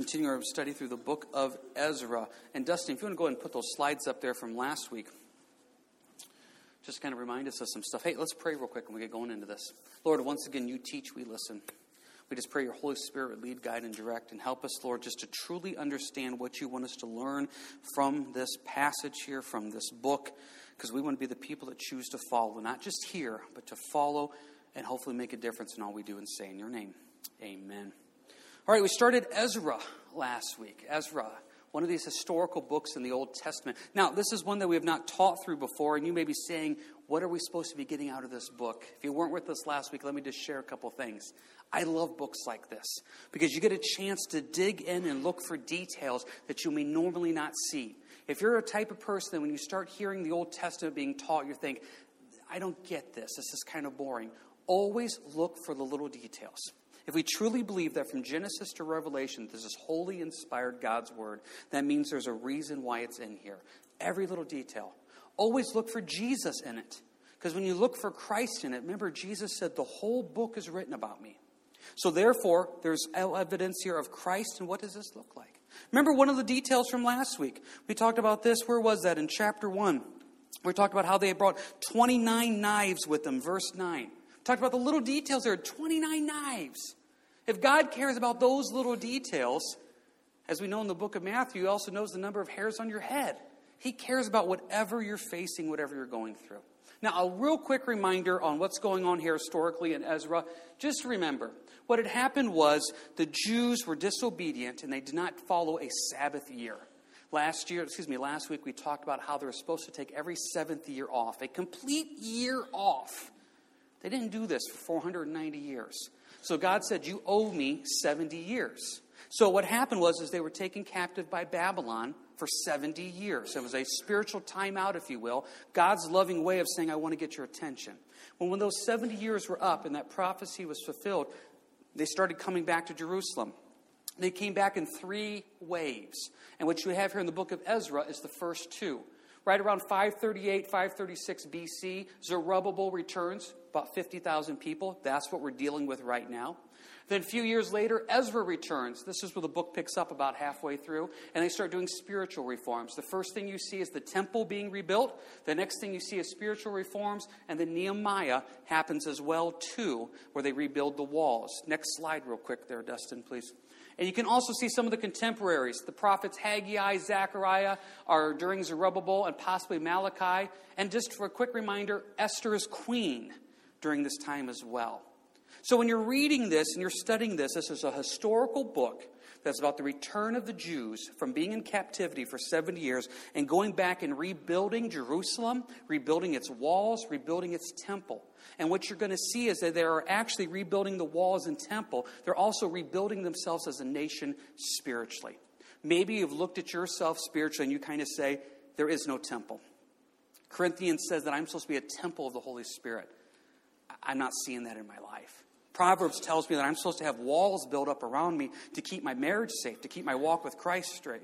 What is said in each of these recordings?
continue our study through the book of Ezra. And Dustin, if you want to go ahead and put those slides up there from last week, just kind of remind us of some stuff. Hey, let's pray real quick and we get going into this. Lord, once again, you teach, we listen. We just pray your Holy Spirit would lead, guide, and direct, and help us, Lord, just to truly understand what you want us to learn from this passage here, from this book, because we want to be the people that choose to follow, not just hear, but to follow and hopefully make a difference in all we do and say. In your name, amen. All right, we started Ezra last week. Ezra, one of these historical books in the Old Testament. Now, this is one that we have not taught through before, and you may be saying, What are we supposed to be getting out of this book? If you weren't with us last week, let me just share a couple things. I love books like this because you get a chance to dig in and look for details that you may normally not see. If you're a type of person that when you start hearing the Old Testament being taught, you think, I don't get this, this is kind of boring. Always look for the little details. If we truly believe that from Genesis to Revelation, this is wholly inspired God's Word, that means there's a reason why it's in here. Every little detail. Always look for Jesus in it. Because when you look for Christ in it, remember, Jesus said, The whole book is written about me. So, therefore, there's evidence here of Christ, and what does this look like? Remember one of the details from last week? We talked about this. Where was that? In chapter 1. We talked about how they brought 29 knives with them, verse 9. Talked about the little details there 29 knives. If God cares about those little details, as we know in the book of Matthew, He also knows the number of hairs on your head. He cares about whatever you're facing, whatever you're going through. Now, a real quick reminder on what's going on here historically in Ezra. Just remember, what had happened was the Jews were disobedient and they did not follow a Sabbath year. Last year, excuse me, last week we talked about how they were supposed to take every seventh year off, a complete year off. They didn't do this for 490 years. So God said, You owe me 70 years. So what happened was is they were taken captive by Babylon for 70 years. It was a spiritual timeout, if you will, God's loving way of saying, I want to get your attention. When, when those 70 years were up and that prophecy was fulfilled, they started coming back to Jerusalem. They came back in three waves. And what you have here in the book of Ezra is the first two. Right around 538, 536 BC, Zerubbabel returns, about 50,000 people. That's what we're dealing with right now. Then a few years later, Ezra returns. This is where the book picks up about halfway through, and they start doing spiritual reforms. The first thing you see is the temple being rebuilt. The next thing you see is spiritual reforms, and then Nehemiah happens as well too, where they rebuild the walls. Next slide, real quick, there, Dustin, please. And you can also see some of the contemporaries. The prophets Haggai, Zechariah are during Zerubbabel and possibly Malachi. And just for a quick reminder, Esther is queen during this time as well. So when you're reading this and you're studying this, this is a historical book that's about the return of the Jews from being in captivity for 70 years and going back and rebuilding Jerusalem, rebuilding its walls, rebuilding its temple. And what you're going to see is that they're actually rebuilding the walls and temple. They're also rebuilding themselves as a nation spiritually. Maybe you've looked at yourself spiritually and you kind of say, there is no temple. Corinthians says that I'm supposed to be a temple of the Holy Spirit. I'm not seeing that in my life. Proverbs tells me that I'm supposed to have walls built up around me to keep my marriage safe, to keep my walk with Christ straight.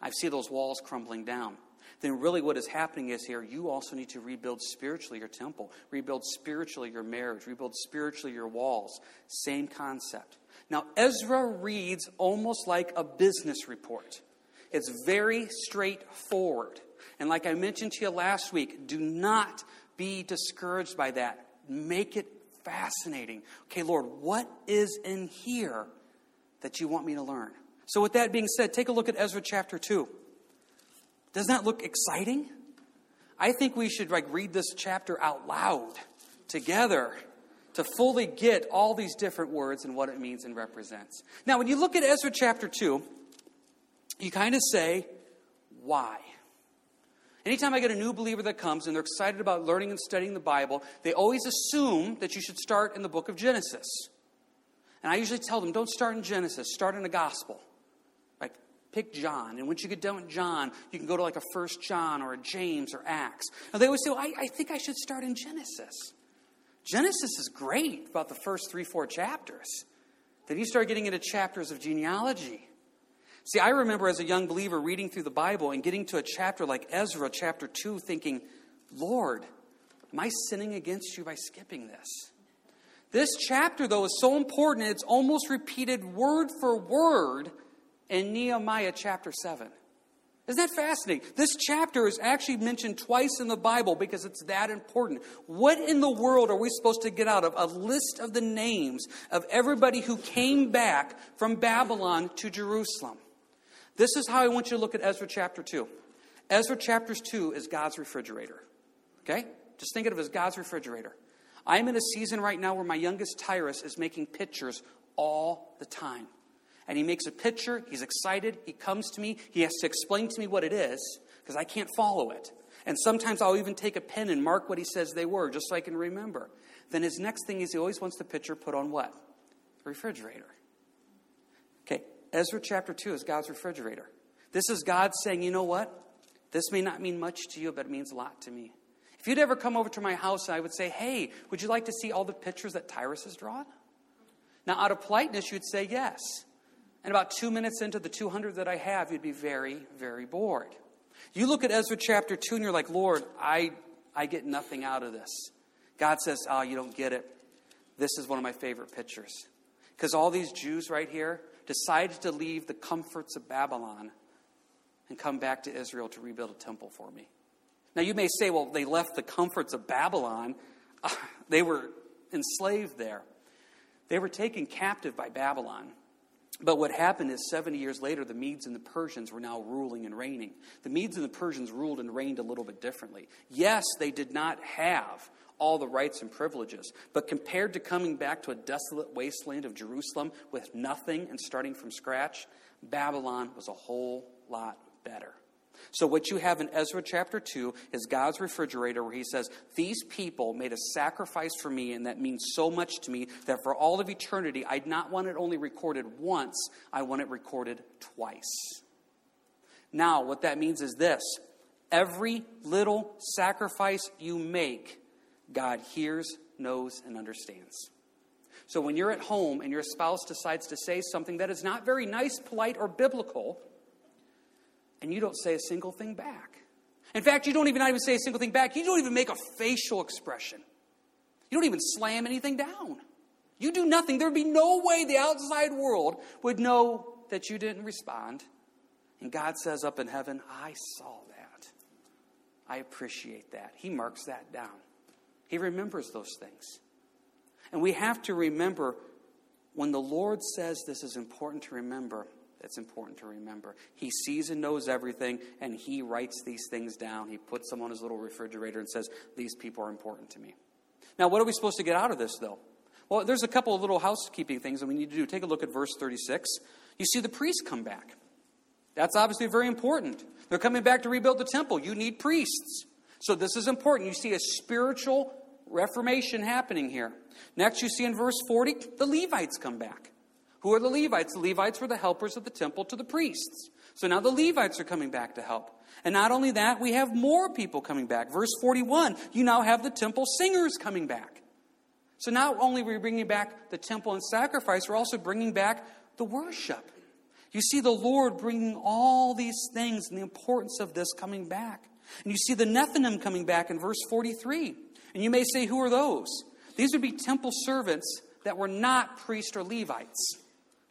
I see those walls crumbling down. Then, really, what is happening is here, you also need to rebuild spiritually your temple, rebuild spiritually your marriage, rebuild spiritually your walls. Same concept. Now, Ezra reads almost like a business report, it's very straightforward. And, like I mentioned to you last week, do not be discouraged by that. Make it fascinating. Okay, Lord, what is in here that you want me to learn? So, with that being said, take a look at Ezra chapter 2. Doesn't that look exciting? I think we should like read this chapter out loud together to fully get all these different words and what it means and represents. Now, when you look at Ezra chapter 2, you kind of say, why? Anytime I get a new believer that comes and they're excited about learning and studying the Bible, they always assume that you should start in the book of Genesis. And I usually tell them, don't start in Genesis, start in the gospel. Like, pick John. And once you get done with John, you can go to like a First John or a James or Acts. And they always say, well, I, I think I should start in Genesis. Genesis is great about the first three, four chapters. Then you start getting into chapters of genealogy See, I remember as a young believer reading through the Bible and getting to a chapter like Ezra, chapter 2, thinking, Lord, am I sinning against you by skipping this? This chapter, though, is so important, it's almost repeated word for word in Nehemiah chapter 7. Isn't that fascinating? This chapter is actually mentioned twice in the Bible because it's that important. What in the world are we supposed to get out of? A list of the names of everybody who came back from Babylon to Jerusalem. This is how I want you to look at Ezra chapter 2. Ezra chapter 2 is God's refrigerator. Okay? Just think of it as God's refrigerator. I'm in a season right now where my youngest Tyrus is making pictures all the time and he makes a picture. He's excited. He comes to me. He has to explain to me what it is because I can't follow it. And sometimes I'll even take a pen and mark what he says they were just so I can remember. Then his next thing is he always wants the picture put on what? The refrigerator. Ezra chapter 2 is God's refrigerator. This is God saying, you know what? This may not mean much to you, but it means a lot to me. If you'd ever come over to my house, I would say, hey, would you like to see all the pictures that Tyrus has drawn? Now, out of politeness, you'd say yes. And about two minutes into the 200 that I have, you'd be very, very bored. You look at Ezra chapter 2 and you're like, Lord, I, I get nothing out of this. God says, Oh, you don't get it. This is one of my favorite pictures. Because all these Jews right here decided to leave the comforts of Babylon and come back to Israel to rebuild a temple for me. Now, you may say, well, they left the comforts of Babylon. they were enslaved there. They were taken captive by Babylon. But what happened is 70 years later, the Medes and the Persians were now ruling and reigning. The Medes and the Persians ruled and reigned a little bit differently. Yes, they did not have all the rights and privileges, but compared to coming back to a desolate wasteland of Jerusalem with nothing and starting from scratch, Babylon was a whole lot better. So, what you have in Ezra chapter 2 is God's refrigerator where he says, These people made a sacrifice for me, and that means so much to me that for all of eternity, I'd not want it only recorded once, I want it recorded twice. Now, what that means is this every little sacrifice you make, God hears, knows, and understands. So, when you're at home and your spouse decides to say something that is not very nice, polite, or biblical, and you don't say a single thing back. In fact, you don't even not even say a single thing back. You don't even make a facial expression. You don't even slam anything down. You do nothing. There would be no way the outside world would know that you didn't respond. And God says up in heaven, I saw that. I appreciate that. He marks that down. He remembers those things. And we have to remember when the Lord says this is important to remember, it's important to remember. He sees and knows everything, and he writes these things down. He puts them on his little refrigerator and says, These people are important to me. Now, what are we supposed to get out of this, though? Well, there's a couple of little housekeeping things that we need to do. Take a look at verse 36. You see the priests come back. That's obviously very important. They're coming back to rebuild the temple. You need priests. So, this is important. You see a spiritual reformation happening here. Next, you see in verse 40, the Levites come back. Who are the Levites? The Levites were the helpers of the temple to the priests. So now the Levites are coming back to help. And not only that, we have more people coming back. Verse 41, you now have the temple singers coming back. So not only are we bringing back the temple and sacrifice, we're also bringing back the worship. You see the Lord bringing all these things and the importance of this coming back. And you see the Nethinim coming back in verse 43. And you may say, who are those? These would be temple servants that were not priests or Levites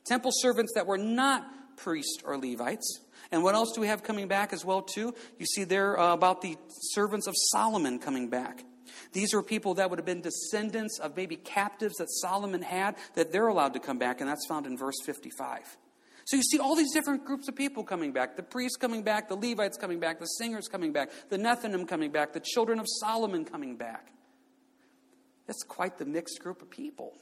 temple servants that were not priests or Levites. And what else do we have coming back as well too? You see there uh, about the servants of Solomon coming back. These are people that would have been descendants of maybe captives that Solomon had that they're allowed to come back, and that's found in verse 55. So you see all these different groups of people coming back the priests coming back, the Levites coming back, the singers coming back, the Nethinim coming back, the children of Solomon coming back. That's quite the mixed group of people.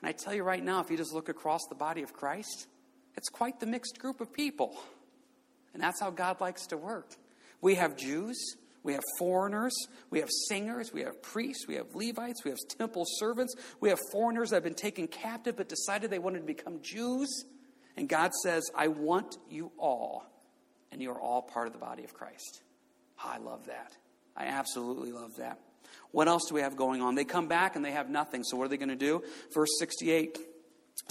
And I tell you right now, if you just look across the body of Christ, it's quite the mixed group of people. And that's how God likes to work. We have Jews, we have foreigners, we have singers, we have priests, we have Levites, we have temple servants, we have foreigners that have been taken captive but decided they wanted to become Jews. And God says, I want you all, and you are all part of the body of Christ. I love that. I absolutely love that. What else do we have going on? They come back and they have nothing. So what are they going to do? Verse 68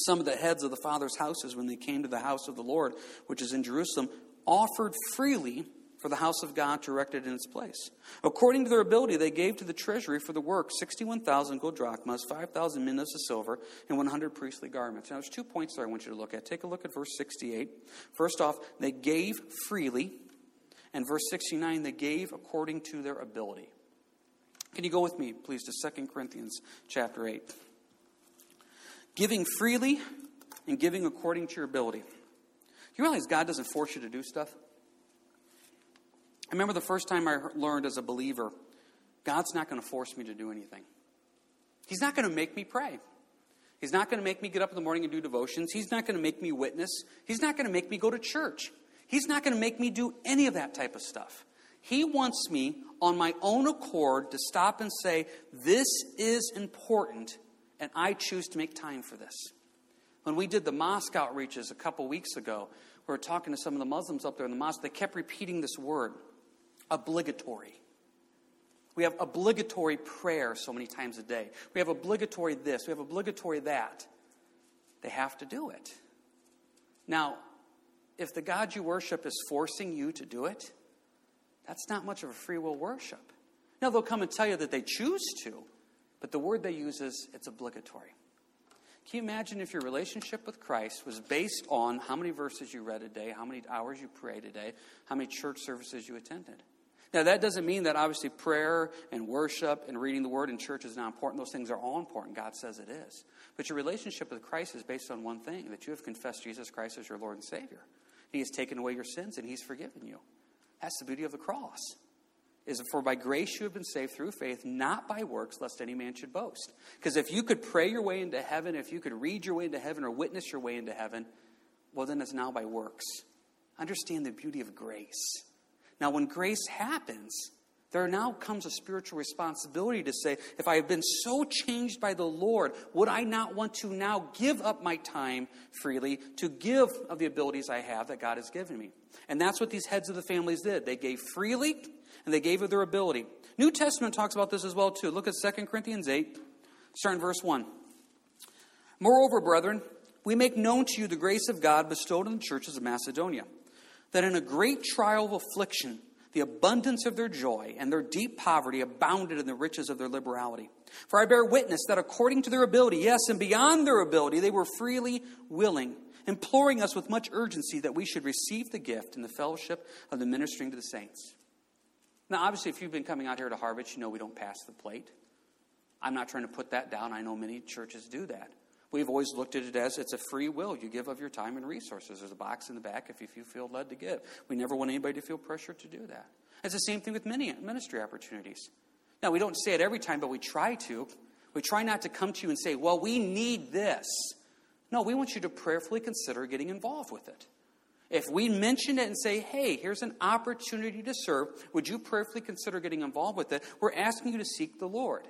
Some of the heads of the father's houses, when they came to the house of the Lord, which is in Jerusalem, offered freely for the house of God to erect it in its place. According to their ability, they gave to the treasury for the work 61,000 gold drachmas, 5,000 minas of silver, and 100 priestly garments. Now, there's two points there I want you to look at. Take a look at verse 68. First off, they gave freely, and verse 69, they gave according to their ability. Can you go with me, please, to 2 Corinthians chapter 8? Giving freely and giving according to your ability. Do You realize God doesn't force you to do stuff? I remember the first time I learned as a believer God's not going to force me to do anything. He's not going to make me pray. He's not going to make me get up in the morning and do devotions. He's not going to make me witness. He's not going to make me go to church. He's not going to make me do any of that type of stuff. He wants me on my own accord to stop and say, This is important, and I choose to make time for this. When we did the mosque outreaches a couple weeks ago, we were talking to some of the Muslims up there in the mosque. They kept repeating this word obligatory. We have obligatory prayer so many times a day. We have obligatory this. We have obligatory that. They have to do it. Now, if the God you worship is forcing you to do it, that's not much of a free will worship. Now, they'll come and tell you that they choose to, but the word they use is it's obligatory. Can you imagine if your relationship with Christ was based on how many verses you read a day, how many hours you prayed a day, how many church services you attended? Now, that doesn't mean that obviously prayer and worship and reading the word in church is not important. Those things are all important. God says it is. But your relationship with Christ is based on one thing that you have confessed Jesus Christ as your Lord and Savior. He has taken away your sins and He's forgiven you. That's the beauty of the cross. Is for by grace you have been saved through faith, not by works, lest any man should boast. Because if you could pray your way into heaven, if you could read your way into heaven or witness your way into heaven, well, then it's now by works. Understand the beauty of grace. Now, when grace happens, there now comes a spiritual responsibility to say, if I have been so changed by the Lord, would I not want to now give up my time freely to give of the abilities I have that God has given me? And that's what these heads of the families did. They gave freely and they gave of their ability. New Testament talks about this as well too. Look at 2 Corinthians 8, starting verse 1. Moreover, brethren, we make known to you the grace of God bestowed on the churches of Macedonia that in a great trial of affliction, the abundance of their joy and their deep poverty abounded in the riches of their liberality. For I bear witness that according to their ability, yes, and beyond their ability, they were freely willing, imploring us with much urgency that we should receive the gift and the fellowship of the ministering to the saints. Now, obviously, if you've been coming out here to Harvest, you know we don't pass the plate. I'm not trying to put that down. I know many churches do that. We've always looked at it as it's a free will. You give of your time and resources. There's a box in the back if you feel led to give. We never want anybody to feel pressure to do that. It's the same thing with many ministry opportunities. Now, we don't say it every time, but we try to. We try not to come to you and say, well, we need this. No, we want you to prayerfully consider getting involved with it. If we mention it and say, hey, here's an opportunity to serve, would you prayerfully consider getting involved with it? We're asking you to seek the Lord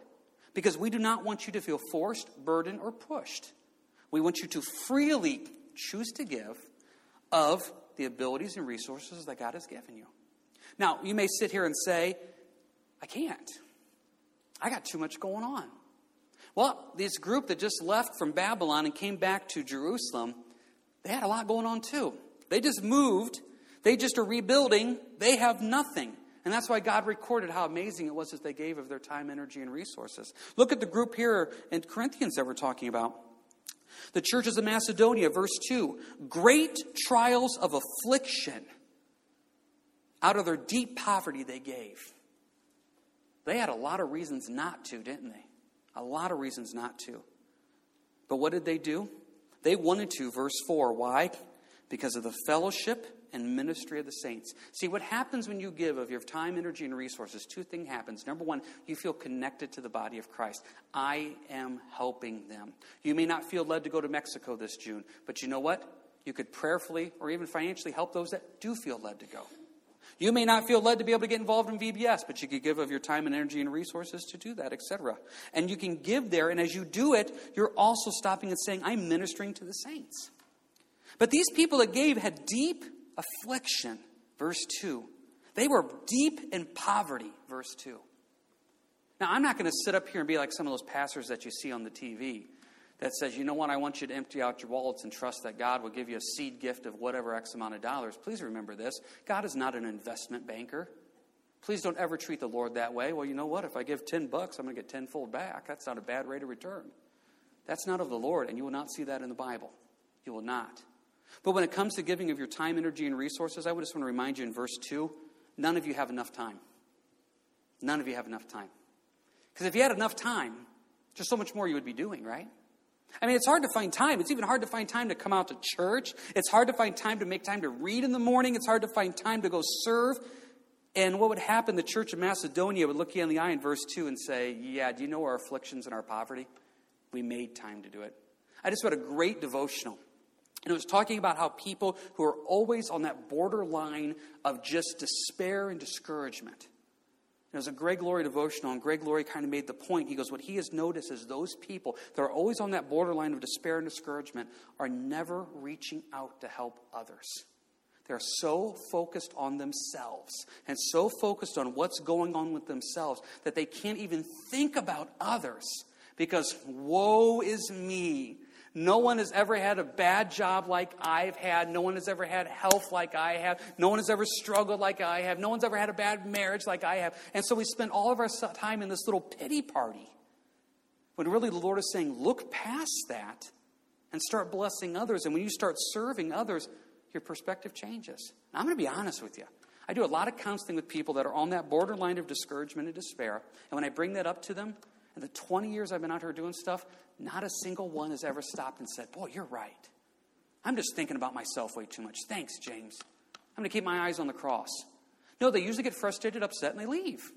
because we do not want you to feel forced, burdened, or pushed. We want you to freely choose to give of the abilities and resources that God has given you. Now, you may sit here and say, I can't. I got too much going on. Well, this group that just left from Babylon and came back to Jerusalem, they had a lot going on too. They just moved, they just are rebuilding, they have nothing. And that's why God recorded how amazing it was that they gave of their time, energy, and resources. Look at the group here in Corinthians that we're talking about. The churches of Macedonia, verse 2 great trials of affliction. Out of their deep poverty, they gave. They had a lot of reasons not to, didn't they? A lot of reasons not to. But what did they do? They wanted to, verse 4. Why? Because of the fellowship and ministry of the saints. See, what happens when you give of your time, energy, and resources, two things happens. Number one, you feel connected to the body of Christ. I am helping them. You may not feel led to go to Mexico this June, but you know what? You could prayerfully or even financially help those that do feel led to go. You may not feel led to be able to get involved in VBS, but you could give of your time and energy and resources to do that, etc. And you can give there, and as you do it, you're also stopping and saying, I'm ministering to the saints. But these people that gave had deep affliction, verse 2. They were deep in poverty, verse 2. Now, I'm not going to sit up here and be like some of those pastors that you see on the TV that says, you know what, I want you to empty out your wallets and trust that God will give you a seed gift of whatever X amount of dollars, please remember this God is not an investment banker. Please don't ever treat the Lord that way. Well, you know what? If I give 10 bucks, I'm going to get tenfold back. That's not a bad rate of return. That's not of the Lord, and you will not see that in the Bible. You will not. But when it comes to giving of your time, energy, and resources, I would just want to remind you in verse 2 none of you have enough time. None of you have enough time. Because if you had enough time, there's so much more you would be doing, right? I mean, it's hard to find time. It's even hard to find time to come out to church. It's hard to find time to make time to read in the morning. It's hard to find time to go serve. And what would happen, the church of Macedonia would look you in the eye in verse 2 and say, Yeah, do you know our afflictions and our poverty? We made time to do it. I just read a great devotional. And it was talking about how people who are always on that borderline of just despair and discouragement. And it was a Greg Laurie devotional, and Greg Laurie kind of made the point. He goes, What he has noticed is those people that are always on that borderline of despair and discouragement are never reaching out to help others. They're so focused on themselves and so focused on what's going on with themselves that they can't even think about others because woe is me. No one has ever had a bad job like I've had. No one has ever had health like I have. No one has ever struggled like I have. No one's ever had a bad marriage like I have. And so we spend all of our time in this little pity party. When really the Lord is saying, look past that and start blessing others. And when you start serving others, your perspective changes. Now, I'm going to be honest with you. I do a lot of counseling with people that are on that borderline of discouragement and despair. And when I bring that up to them, in the 20 years I've been out here doing stuff, not a single one has ever stopped and said, Boy, you're right. I'm just thinking about myself way too much. Thanks, James. I'm going to keep my eyes on the cross. No, they usually get frustrated, upset, and they leave.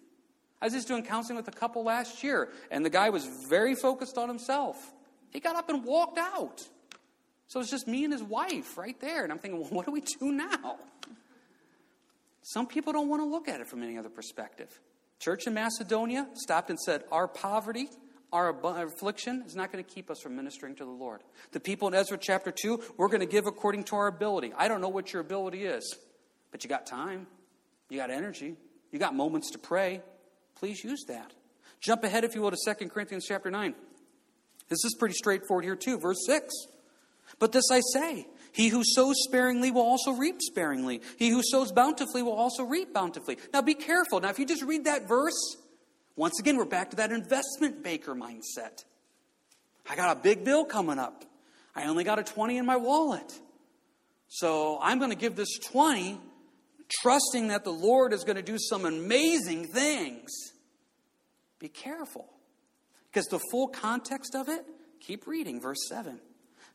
I was just doing counseling with a couple last year, and the guy was very focused on himself. He got up and walked out. So it's just me and his wife right there. And I'm thinking, well, what do we do now? Some people don't want to look at it from any other perspective. Church in Macedonia stopped and said, Our poverty, our affliction is not going to keep us from ministering to the Lord. The people in Ezra chapter 2, we're going to give according to our ability. I don't know what your ability is, but you got time, you got energy, you got moments to pray. Please use that. Jump ahead, if you will, to 2 Corinthians chapter 9. This is pretty straightforward here, too. Verse 6. But this I say He who sows sparingly will also reap sparingly. He who sows bountifully will also reap bountifully. Now be careful. Now, if you just read that verse, once again, we're back to that investment banker mindset. I got a big bill coming up. I only got a 20 in my wallet. So I'm going to give this 20, trusting that the Lord is going to do some amazing things. Be careful. Because the full context of it, keep reading, verse 7.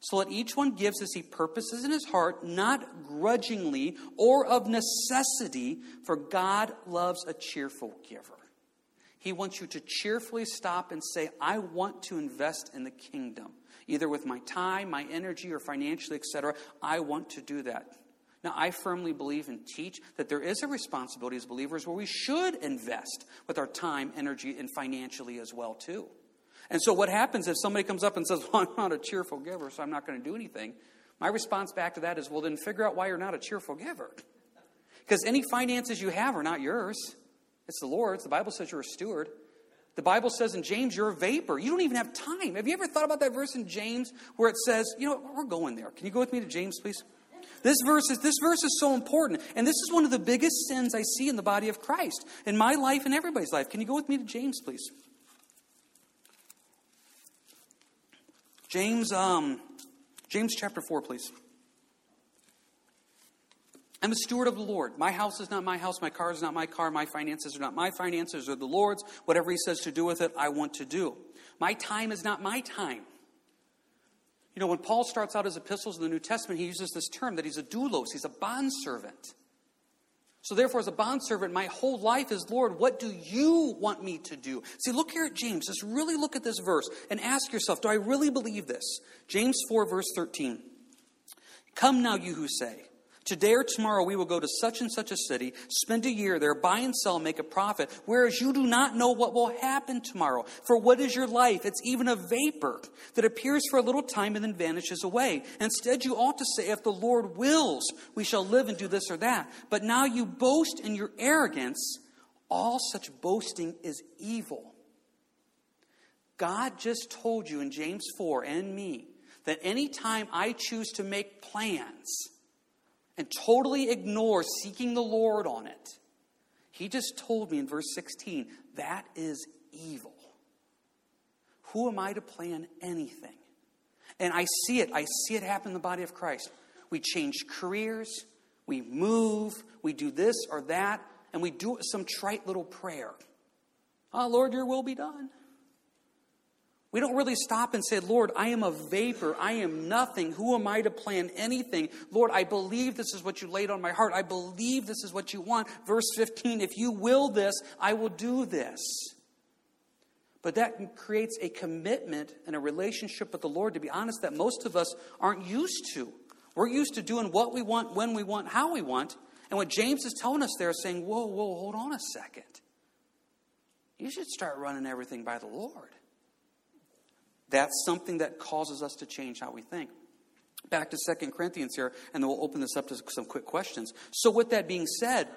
So let each one gives as he purposes in his heart, not grudgingly or of necessity, for God loves a cheerful giver. He wants you to cheerfully stop and say, I want to invest in the kingdom, either with my time, my energy, or financially, etc. I want to do that. Now, I firmly believe and teach that there is a responsibility as believers where we should invest with our time, energy, and financially as well, too. And so, what happens if somebody comes up and says, Well, I'm not a cheerful giver, so I'm not going to do anything? My response back to that is, Well, then figure out why you're not a cheerful giver. Because any finances you have are not yours, it's the Lord's. The Bible says you're a steward. The Bible says in James, you're a vapor. You don't even have time. Have you ever thought about that verse in James where it says, you know, we're going there. Can you go with me to James, please? This verse is this verse is so important, and this is one of the biggest sins I see in the body of Christ, in my life and everybody's life. Can you go with me to James, please? James, um, James chapter 4, please. I'm a steward of the Lord. My house is not my house. My car is not my car. My finances are not my finances or the Lord's. Whatever He says to do with it, I want to do. My time is not my time. You know, when Paul starts out his epistles in the New Testament, he uses this term that he's a doulos, he's a bondservant. So, therefore, as a bondservant, my whole life is, Lord, what do you want me to do? See, look here at James. Just really look at this verse and ask yourself, do I really believe this? James 4, verse 13. Come now, you who say, Today or tomorrow we will go to such and such a city, spend a year there, buy and sell, make a profit, whereas you do not know what will happen tomorrow. For what is your life? It's even a vapor that appears for a little time and then vanishes away. Instead, you ought to say, if the Lord wills, we shall live and do this or that. But now you boast in your arrogance. All such boasting is evil. God just told you in James 4 and me that anytime I choose to make plans and totally ignore seeking the Lord on it, He just told me in verse 16 that is evil. Who am I to plan anything? And I see it. I see it happen in the body of Christ. We change careers, we move, we do this or that, and we do some trite little prayer. Oh, Lord, your will be done. We don't really stop and say, Lord, I am a vapor. I am nothing. Who am I to plan anything? Lord, I believe this is what you laid on my heart. I believe this is what you want. Verse 15 if you will this, I will do this. But that creates a commitment and a relationship with the Lord, to be honest, that most of us aren't used to. We're used to doing what we want, when we want, how we want. And what James is telling us there is saying, whoa, whoa, hold on a second. You should start running everything by the Lord. That's something that causes us to change how we think. Back to Second Corinthians here, and then we'll open this up to some quick questions. So, with that being said,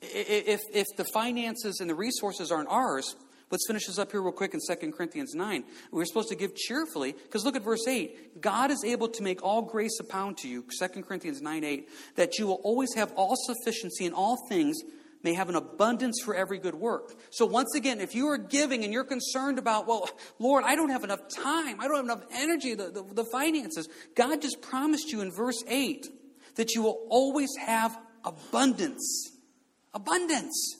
if, if the finances and the resources aren't ours, Let's finish this up here real quick in 2 Corinthians 9. We're supposed to give cheerfully, because look at verse 8. God is able to make all grace abound to you, 2 Corinthians 9 8, that you will always have all sufficiency in all things, may have an abundance for every good work. So, once again, if you are giving and you're concerned about, well, Lord, I don't have enough time, I don't have enough energy, the, the, the finances, God just promised you in verse 8 that you will always have abundance. Abundance.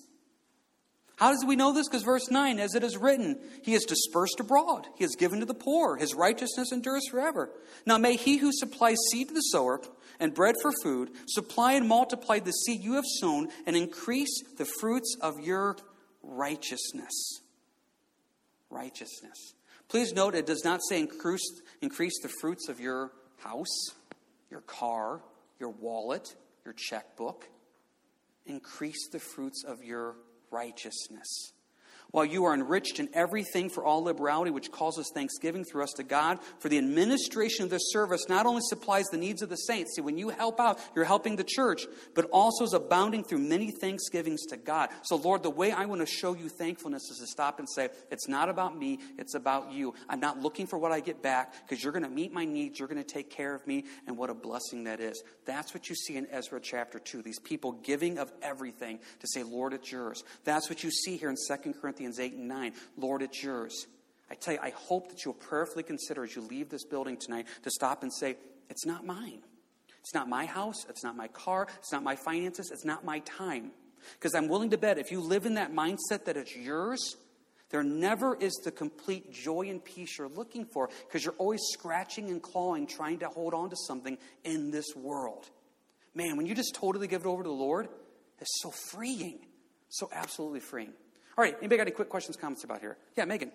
How does we know this? Because verse 9, as it is written, He is dispersed abroad, He is given to the poor, His righteousness endures forever. Now may He who supplies seed to the sower and bread for food supply and multiply the seed you have sown and increase the fruits of your righteousness. Righteousness. Please note it does not say increase, increase the fruits of your house, your car, your wallet, your checkbook. Increase the fruits of your righteousness while you are enriched in everything for all liberality, which causes thanksgiving through us to God. For the administration of this service not only supplies the needs of the saints, see, when you help out, you're helping the church, but also is abounding through many thanksgivings to God. So, Lord, the way I want to show you thankfulness is to stop and say, It's not about me, it's about you. I'm not looking for what I get back because you're going to meet my needs, you're going to take care of me, and what a blessing that is. That's what you see in Ezra chapter 2. These people giving of everything to say, Lord, it's yours. That's what you see here in 2 Corinthians. Corinthians 8 and 9. Lord, it's yours. I tell you, I hope that you'll prayerfully consider as you leave this building tonight to stop and say, It's not mine. It's not my house. It's not my car. It's not my finances. It's not my time. Because I'm willing to bet if you live in that mindset that it's yours, there never is the complete joy and peace you're looking for because you're always scratching and clawing, trying to hold on to something in this world. Man, when you just totally give it over to the Lord, it's so freeing. So absolutely freeing. All right, anybody got any quick questions, comments about here? Yeah, Megan.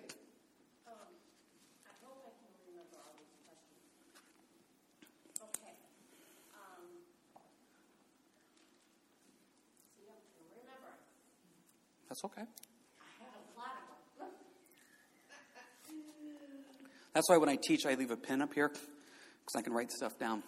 That's okay. That's why when I teach, I leave a pen up here because I can write stuff down.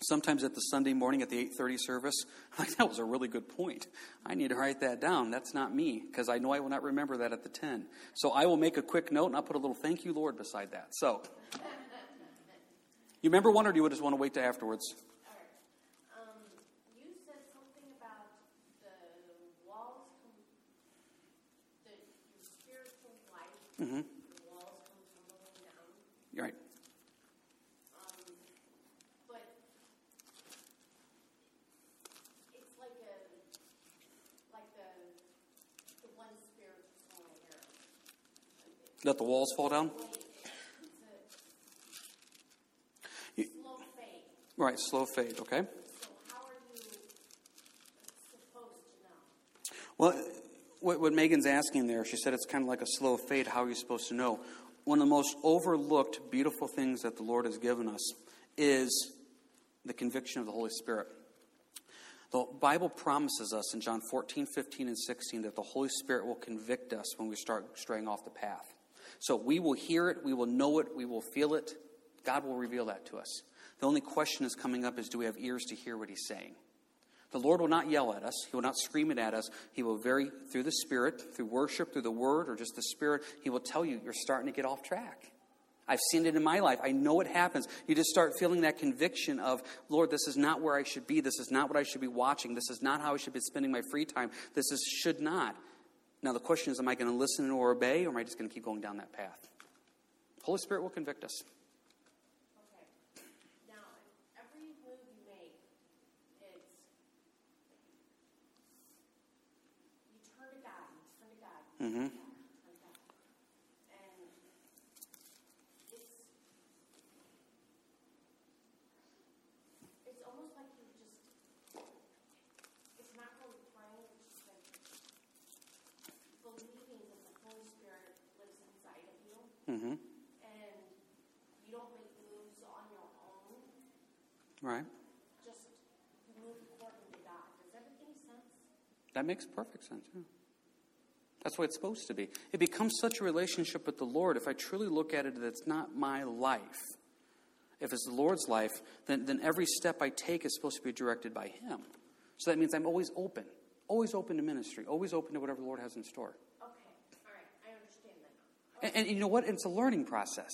Sometimes at the Sunday morning at the 8:30 service, I'm like that was a really good point. I need to write that down. That's not me because I know I will not remember that at the 10. So I will make a quick note and I'll put a little thank you Lord beside that. So You remember one or do you just want to wait to afterwards? Um, you said something about the walls completely the the spiritual light. mm-hmm. You're right. Let the walls fall down? slow right, slow fade, okay? So how are you supposed to know? Well, what, what Megan's asking there, she said it's kind of like a slow fade. How are you supposed to know? One of the most overlooked, beautiful things that the Lord has given us is the conviction of the Holy Spirit. The Bible promises us in John 14, 15, and 16 that the Holy Spirit will convict us when we start straying off the path. So we will hear it, we will know it, we will feel it. God will reveal that to us. The only question is coming up is do we have ears to hear what he's saying? The Lord will not yell at us. He will not scream it at us. He will very, through the Spirit, through worship, through the Word, or just the Spirit, He will tell you you're starting to get off track. I've seen it in my life. I know it happens. You just start feeling that conviction of, Lord, this is not where I should be. This is not what I should be watching. This is not how I should be spending my free time. This is should not. Now the question is, am I going to listen or obey, or am I just going to keep going down that path? Holy Spirit will convict us. Okay. Now, every move you make is you turn to God, you turn to God. you Mhm. turn to God, turn to God. And it's it's almost like you just it's not really praying, it's just like believing that the Holy Spirit lives inside of you Mm-hmm. and you don't make moves on your own, Right. just move according to God. Does that make any sense? That makes perfect sense. Yeah. That's what it's supposed to be. It becomes such a relationship with the Lord. If I truly look at it, that it's not my life. If it's the Lord's life, then, then every step I take is supposed to be directed by Him. So that means I'm always open, always open to ministry, always open to whatever the Lord has in store. Okay, all right, I understand that now. And, and you know what? It's a learning process.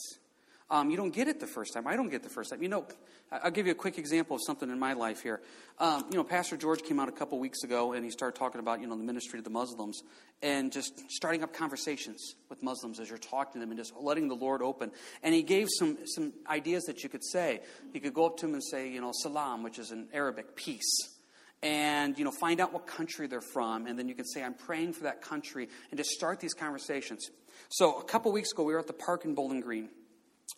Um, you don't get it the first time. I don't get the first time. You know, I'll give you a quick example of something in my life here. Um, you know, Pastor George came out a couple weeks ago and he started talking about, you know, the ministry to the Muslims and just starting up conversations with Muslims as you're talking to them and just letting the Lord open. And he gave some, some ideas that you could say. You could go up to them and say, you know, salam, which is in Arabic, peace and you know find out what country they're from and then you can say i'm praying for that country and just start these conversations. So a couple weeks ago we were at the park in bowling green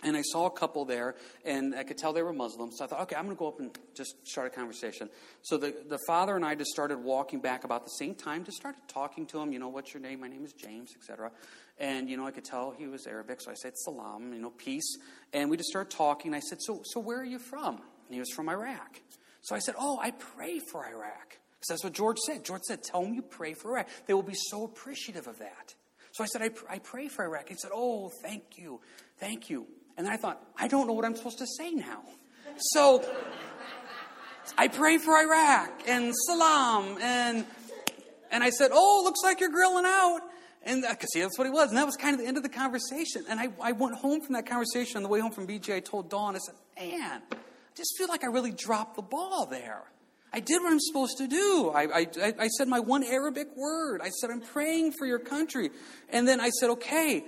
and i saw a couple there and i could tell they were muslims so i thought okay i'm going to go up and just start a conversation. So the, the father and i just started walking back about the same time just started talking to him you know what's your name? My name is james etc and you know i could tell he was arabic so i said salam you know peace. And we just started talking i said so so where are you from? And he was from iraq so I said, Oh, I pray for Iraq. Because that's what George said. George said, Tell them you pray for Iraq. They will be so appreciative of that. So I said, I, pr- I pray for Iraq. He said, Oh, thank you. Thank you. And I thought, I don't know what I'm supposed to say now. So I pray for Iraq and salam. And, and I said, Oh, looks like you're grilling out. And uh, because see, that's what he was. And that was kind of the end of the conversation. And I, I went home from that conversation on the way home from BJ. I told Dawn, I said, Man, just feel like I really dropped the ball there. I did what I'm supposed to do. I, I, I said my one Arabic word. I said, I'm praying for your country. And then I said, okay.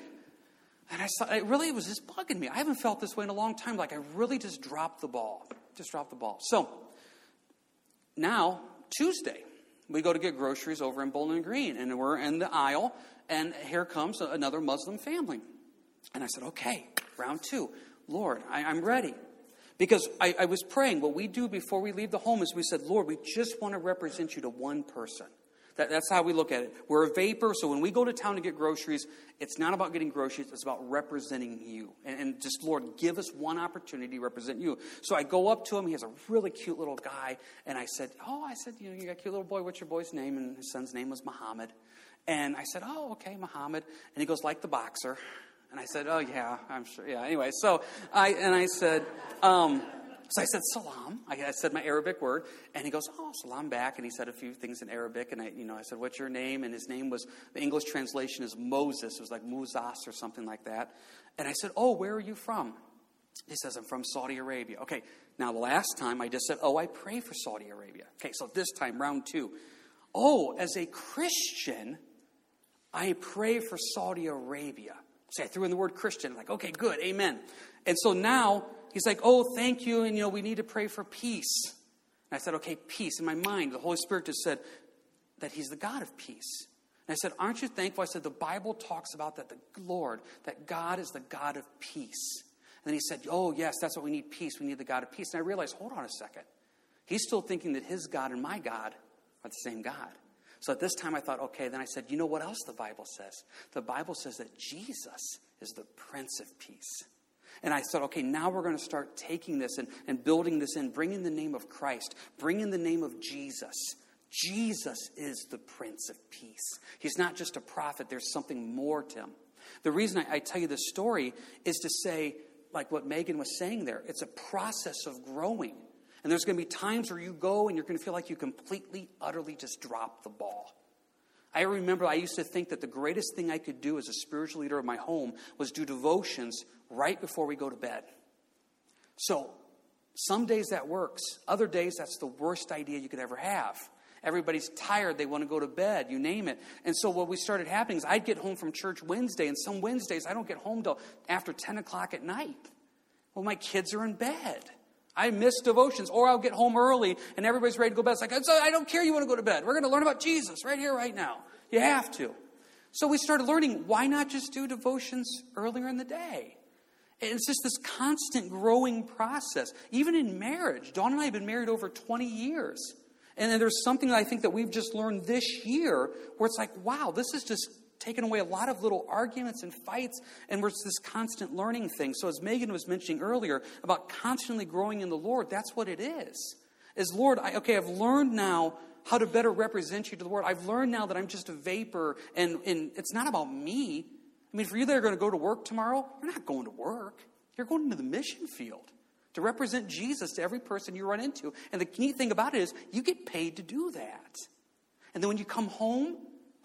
And I saw, it really was just bugging me. I haven't felt this way in a long time. Like I really just dropped the ball. Just dropped the ball. So now, Tuesday, we go to get groceries over in Bowling Green. And we're in the aisle. And here comes another Muslim family. And I said, okay, round two. Lord, I, I'm ready. Because I, I, was praying, what we do before we leave the home is we said, Lord, we just want to represent you to one person. That, that's how we look at it. We're a vapor, so when we go to town to get groceries, it's not about getting groceries, it's about representing you. And, and just, Lord, give us one opportunity to represent you. So I go up to him, he has a really cute little guy, and I said, Oh, I said, you know, you got a cute little boy, what's your boy's name? And his son's name was Muhammad. And I said, Oh, okay, Muhammad. And he goes, Like the boxer. And I said, "Oh yeah, I'm sure." Yeah. Anyway, so I and I said, um, so I said salam. I, I, said my Arabic word, and he goes, "Oh, salam back." And he said a few things in Arabic, and I, you know, I said, "What's your name?" And his name was the English translation is Moses. It was like Muzas or something like that. And I said, "Oh, where are you from?" He says, "I'm from Saudi Arabia." Okay. Now the last time I just said, "Oh, I pray for Saudi Arabia." Okay, so this time round two. Oh, as a Christian, I pray for Saudi Arabia. See, I threw in the word Christian. Like, okay, good, amen. And so now he's like, oh, thank you, and you know, we need to pray for peace. And I said, okay, peace. In my mind, the Holy Spirit just said that he's the God of peace. And I said, aren't you thankful? I said, the Bible talks about that, the Lord, that God is the God of peace. And then he said, oh, yes, that's what we need peace. We need the God of peace. And I realized, hold on a second. He's still thinking that his God and my God are the same God. So at this time, I thought, okay, then I said, you know what else the Bible says? The Bible says that Jesus is the Prince of Peace. And I thought, okay, now we're going to start taking this and, and building this in, bringing the name of Christ, bringing the name of Jesus. Jesus is the Prince of Peace. He's not just a prophet, there's something more to him. The reason I, I tell you this story is to say, like what Megan was saying there, it's a process of growing. And there's going to be times where you go and you're going to feel like you completely, utterly just drop the ball. I remember I used to think that the greatest thing I could do as a spiritual leader of my home was do devotions right before we go to bed. So some days that works, other days that's the worst idea you could ever have. Everybody's tired, they want to go to bed, you name it. And so what we started happening is I'd get home from church Wednesday, and some Wednesdays I don't get home till after 10 o'clock at night. Well, my kids are in bed. I miss devotions, or I'll get home early and everybody's ready to go to bed. It's like, I don't care you want to go to bed. We're going to learn about Jesus right here, right now. You have to. So we started learning why not just do devotions earlier in the day? It's just this constant growing process. Even in marriage, Dawn and I have been married over 20 years. And then there's something I think that we've just learned this year where it's like, wow, this is just taken away a lot of little arguments and fights, and it's this constant learning thing. So, as Megan was mentioning earlier about constantly growing in the Lord, that's what it is. Is Lord, I, okay, I've learned now how to better represent you to the world. I've learned now that I'm just a vapor, and, and it's not about me. I mean, for you that are going to go to work tomorrow, you're not going to work. You're going into the mission field to represent Jesus to every person you run into. And the neat thing about it is, you get paid to do that. And then when you come home,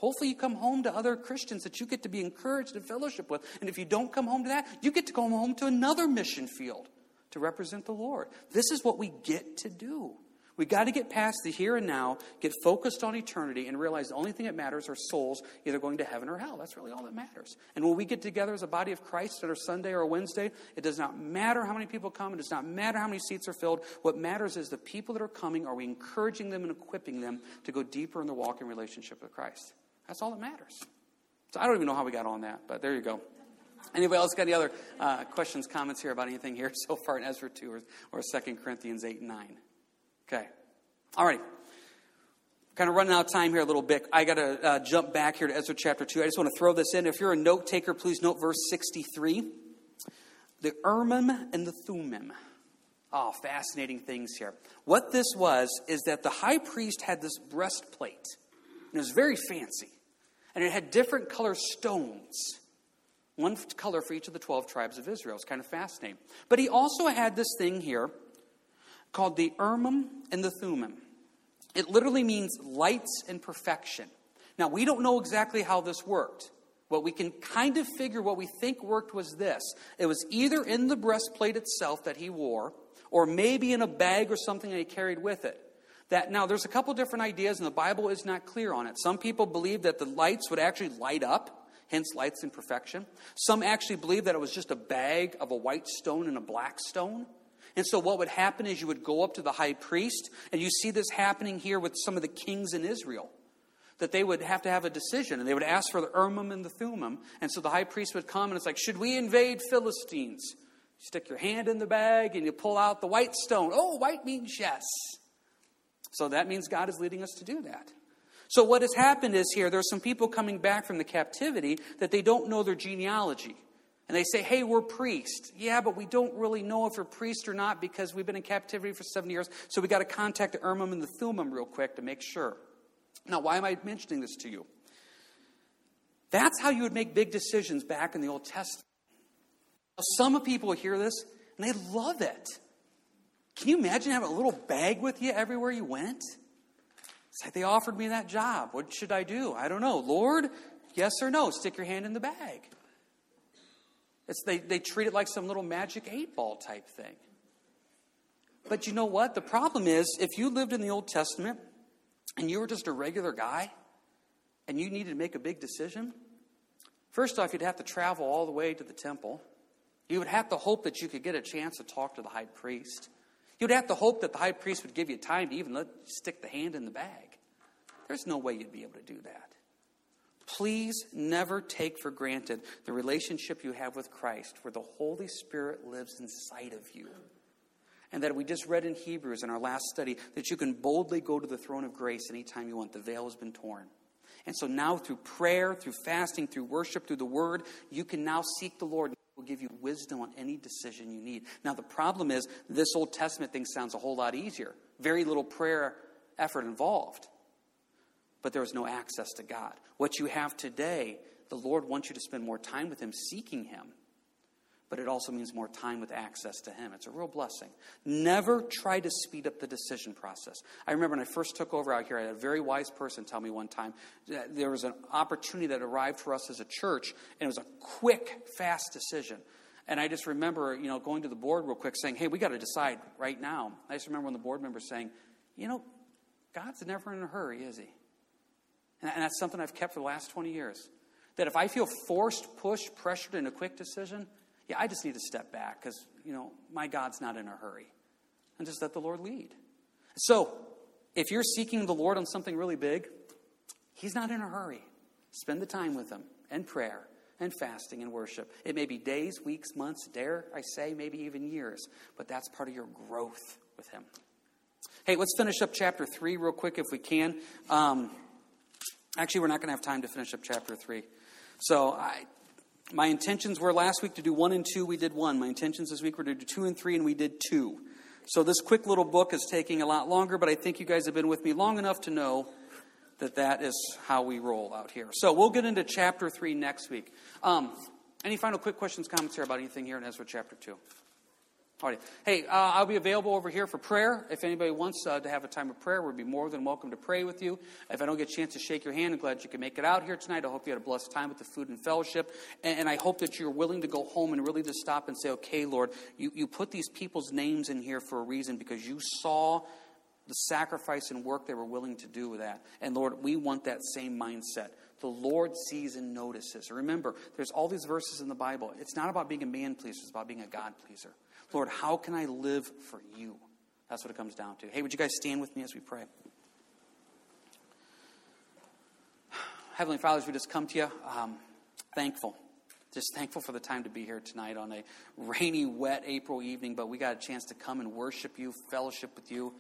Hopefully, you come home to other Christians that you get to be encouraged and fellowship with. And if you don't come home to that, you get to go home to another mission field to represent the Lord. This is what we get to do. We got to get past the here and now, get focused on eternity, and realize the only thing that matters are souls either going to heaven or hell. That's really all that matters. And when we get together as a body of Christ on a Sunday or a Wednesday, it does not matter how many people come, it does not matter how many seats are filled. What matters is the people that are coming, are we encouraging them and equipping them to go deeper in their walk in relationship with Christ? That's all that matters. So I don't even know how we got on that, but there you go. Anybody else got any other uh, questions, comments here about anything here so far in Ezra 2 or, or 2 Corinthians 8 and 9? Okay. All right. Kind of running out of time here a little bit. I got to uh, jump back here to Ezra chapter 2. I just want to throw this in. If you're a note taker, please note verse 63. The Urim and the Thummim. Oh, fascinating things here. What this was is that the high priest had this breastplate and it was very fancy. And it had different color stones. One color for each of the 12 tribes of Israel. It's kind of fascinating. But he also had this thing here called the Urim and the Thummim. It literally means lights and perfection. Now, we don't know exactly how this worked. What we can kind of figure what we think worked was this it was either in the breastplate itself that he wore, or maybe in a bag or something that he carried with it that now there's a couple different ideas and the bible is not clear on it some people believe that the lights would actually light up hence lights in perfection some actually believe that it was just a bag of a white stone and a black stone and so what would happen is you would go up to the high priest and you see this happening here with some of the kings in israel that they would have to have a decision and they would ask for the Urim and the Thummim. And so the high priest would come and it's like, should we invade Philistines? You stick your hand in the bag and you pull out the white stone. Oh, white means yes. So that means God is leading us to do that. So what has happened is here, there's some people coming back from the captivity that they don't know their genealogy. And they say, hey, we're priests. Yeah, but we don't really know if we're priests or not because we've been in captivity for 70 years. So we got to contact the Urim and the Thummim real quick to make sure. Now, why am I mentioning this to you? That's how you would make big decisions back in the Old Testament. Some people hear this and they love it. Can you imagine having a little bag with you everywhere you went? It's like they offered me that job. What should I do? I don't know. Lord, yes or no? Stick your hand in the bag. It's, they, they treat it like some little magic eight ball type thing. But you know what? The problem is, if you lived in the Old Testament and you were just a regular guy and you needed to make a big decision, first off, you'd have to travel all the way to the temple. You would have to hope that you could get a chance to talk to the high priest. You'd have to hope that the high priest would give you time to even let stick the hand in the bag. There's no way you'd be able to do that. Please never take for granted the relationship you have with Christ, where the Holy Spirit lives inside of you. And that we just read in Hebrews in our last study that you can boldly go to the throne of grace anytime you want. The veil has been torn. And so now, through prayer, through fasting, through worship, through the word, you can now seek the Lord will give you wisdom on any decision you need. Now, the problem is, this Old Testament thing sounds a whole lot easier. Very little prayer effort involved. But there was no access to God. What you have today, the Lord wants you to spend more time with Him, seeking Him. But it also means more time with access to Him. It's a real blessing. Never try to speed up the decision process. I remember when I first took over out here, I had a very wise person tell me one time that there was an opportunity that arrived for us as a church, and it was a quick, fast decision. And I just remember, you know, going to the board real quick saying, hey, we got to decide right now. I just remember when the board member saying, you know, God's never in a hurry, is he? And that's something I've kept for the last 20 years. That if I feel forced, pushed, pressured in a quick decision, yeah, I just need to step back because, you know, my God's not in a hurry. And just let the Lord lead. So, if you're seeking the Lord on something really big, He's not in a hurry. Spend the time with Him and prayer and fasting and worship. It may be days, weeks, months, dare I say, maybe even years, but that's part of your growth with Him. Hey, let's finish up chapter 3 real quick if we can. Um, actually, we're not going to have time to finish up chapter 3. So, I, my intentions were last week to do 1 and 2. We did 1. My intentions this week were to do 2 and 3, and we did 2. So, this quick little book is taking a lot longer, but I think you guys have been with me long enough to know that that is how we roll out here. So, we'll get into chapter 3 next week. Um, any final quick questions, comments here about anything here in Ezra chapter 2? Alrighty. Hey, uh, I'll be available over here for prayer. If anybody wants uh, to have a time of prayer, we'd be more than welcome to pray with you. If I don't get a chance to shake your hand, I'm glad you can make it out here tonight. I hope you had a blessed time with the food and fellowship. And, and I hope that you're willing to go home and really to stop and say, okay, Lord, you, you put these people's names in here for a reason because you saw the sacrifice and work they were willing to do with that. And Lord, we want that same mindset. The Lord sees and notices. Remember, there's all these verses in the Bible. It's not about being a man pleaser, it's about being a God pleaser. Lord, how can I live for you? That's what it comes down to. Hey, would you guys stand with me as we pray? Heavenly Father, we just come to you, um, thankful. Just thankful for the time to be here tonight on a rainy, wet April evening, but we got a chance to come and worship you, fellowship with you,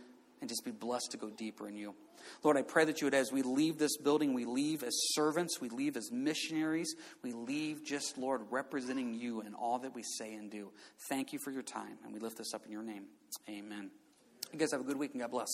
and just be blessed to go deeper in you. Lord, I pray that you would, as we leave this building, we leave as servants, we leave as missionaries, we leave just, Lord, representing you in all that we say and do. Thank you for your time, and we lift this up in your name. Amen. You guys have a good week, and God bless.